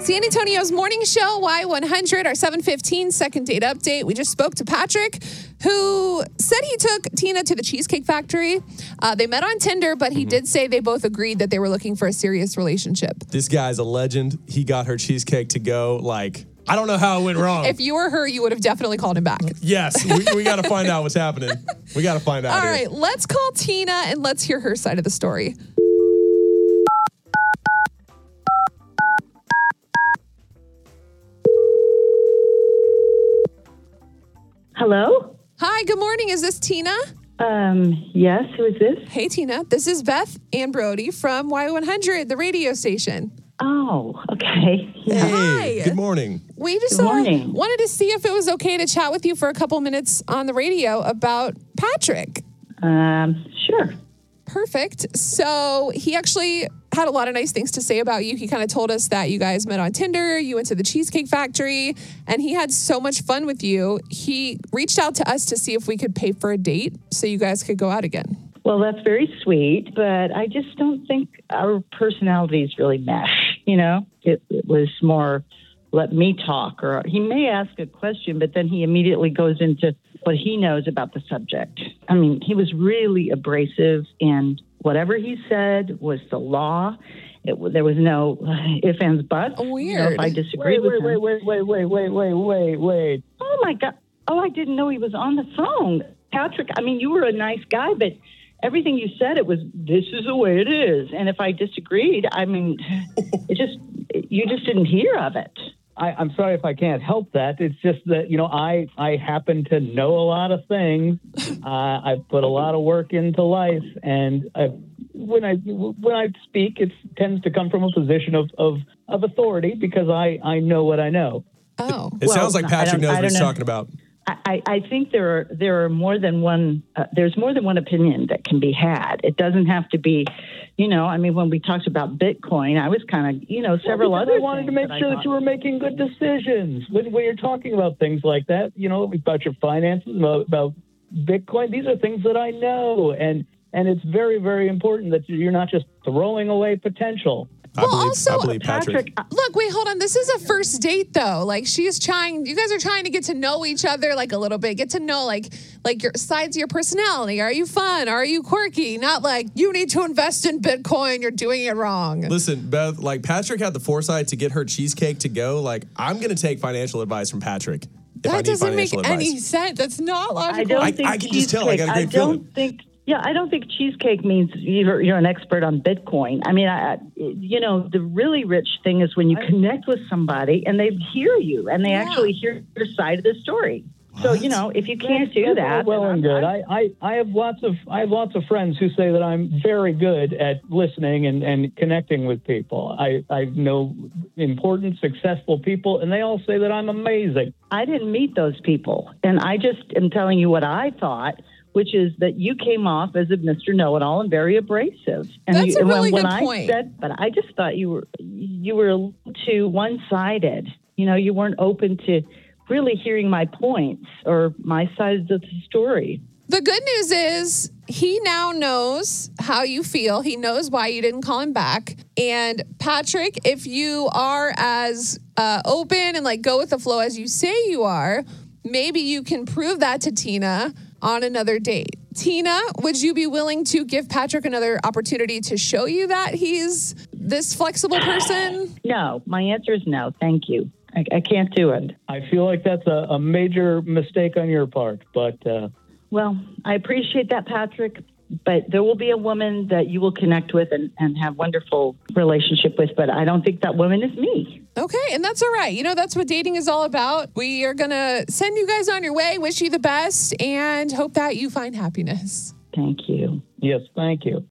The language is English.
San Antonio's morning show, Y100, our 715 second date update. We just spoke to Patrick, who said he took Tina to the Cheesecake Factory. Uh, they met on Tinder, but he Mm-hmm. did say they both agreed that they were looking for a serious relationship. This guy's a legend. He got her cheesecake to go. Like, I don't know how it went wrong. If you were her, you would have definitely called him back. yes, we, we got to find out what's happening. We got to find out. All here. right, let's call Tina and let's hear her side of the story. Hello? Hi, good morning. Is this Tina? Um, yes, who is this? Hey, Tina. This is Beth and Brody from Y100, the radio station. Oh, okay. Yeah. Hey, Hi. good morning. We just Good uh, morning. wanted to see if it was okay to chat with you for a couple minutes on the radio about Patrick. Um, sure. Perfect. So he actually had a lot of nice things to say about you. He kind of told us that you guys met on Tinder, you went to the Cheesecake Factory, and he had so much fun with you. He reached out to us to see if we could pay for a date so you guys could go out again. Well, that's very sweet, but I just don't think our personalities really mesh. You know, it, it was more let me talk, or he may ask a question, but then he immediately goes into what he knows about the subject. I mean, he was really abrasive, and whatever he said was the law. It, there was no ifs, ands, buts. Oh, you know, Weird. if I disagree Wait, with wait, him. wait, wait, wait, wait, wait, wait, wait, wait. Oh my God. Oh, I didn't know he was on the phone. Patrick, I mean, you were a nice guy, but everything you said, it was, this is the way it is. And if I disagreed, I mean, it just, you just didn't hear of it. I, I'm sorry if I can't help that. It's just that you know I I happen to know a lot of things. Uh, I've put a lot of work into life, and I, when I when I speak, it tends to come from a position of of, of authority because I I know what I know. Oh. It Well, sounds like Patrick knows what he's know. talking about. I, I think there are there are more than one uh, there's more than one opinion that can be had. It doesn't have to be, you know. I mean, when we talked about Bitcoin, I was kind of you know several Well, other. I wanted to make I sure that you were making good decisions when, when you're talking about things like that. You know about your finances, about, about Bitcoin. These are things that I know, and and it's very very important that you're not just throwing away potential. I Well, believe, also, I believe Patrick. Patrick, uh, Look, wait, hold on. This is a first date though. Like she's trying you guys are trying to get to know each other like a little bit. Get to know like like your sides of your personality. Are you fun? Are you quirky? Not like you need to invest in Bitcoin, you're doing it wrong. Listen, Beth, like Patrick had the foresight to get her cheesecake to go. Like, I'm going to take financial advice from Patrick. If I that need doesn't make financial any sense. That's not logical. I don't I- think I can just tell. I got a cheesecake- great don't feeling. think. Yeah, I don't think cheesecake means you're, you're an expert on Bitcoin. I mean, I, you know, the really rich thing is when you connect with somebody and they hear you and they Yeah. actually hear your side of the story. So you know, if you can't do That's that, well and good. I, I, I have lots of I have lots of friends who say that I'm very good at listening and, and connecting with people. I, I know important, successful people, and they all say that I'm amazing. I didn't meet those people, and I just am telling you what I thought, which is that you came off as a Mr. Know-it-all and very abrasive. And That's you, a when- really when, good I point. Said, but I just thought you were you were too one-sided. You know, you weren't open to really hearing my points or my side of the story. The good news is he now knows how you feel. He knows why you didn't call him back. And Patrick, if you are as uh, open and like go with the flow as you say you are, maybe you can prove that to Tina on another date. Tina, would you be willing to give Patrick another opportunity to show you that he's this flexible person? No, my answer is no. Thank you. I, I can't do it. I feel like that's a, a major mistake on your part, but uh, Well, I appreciate that, Patrick. But there will be a woman that you will connect with and, and have wonderful relationship with. But I don't think that woman is me. Okay, and that's all right. You know, that's what dating is all about. We are going to send you guys on your way, wish you the best, and hope that you find happiness. Thank you. yes, thank you.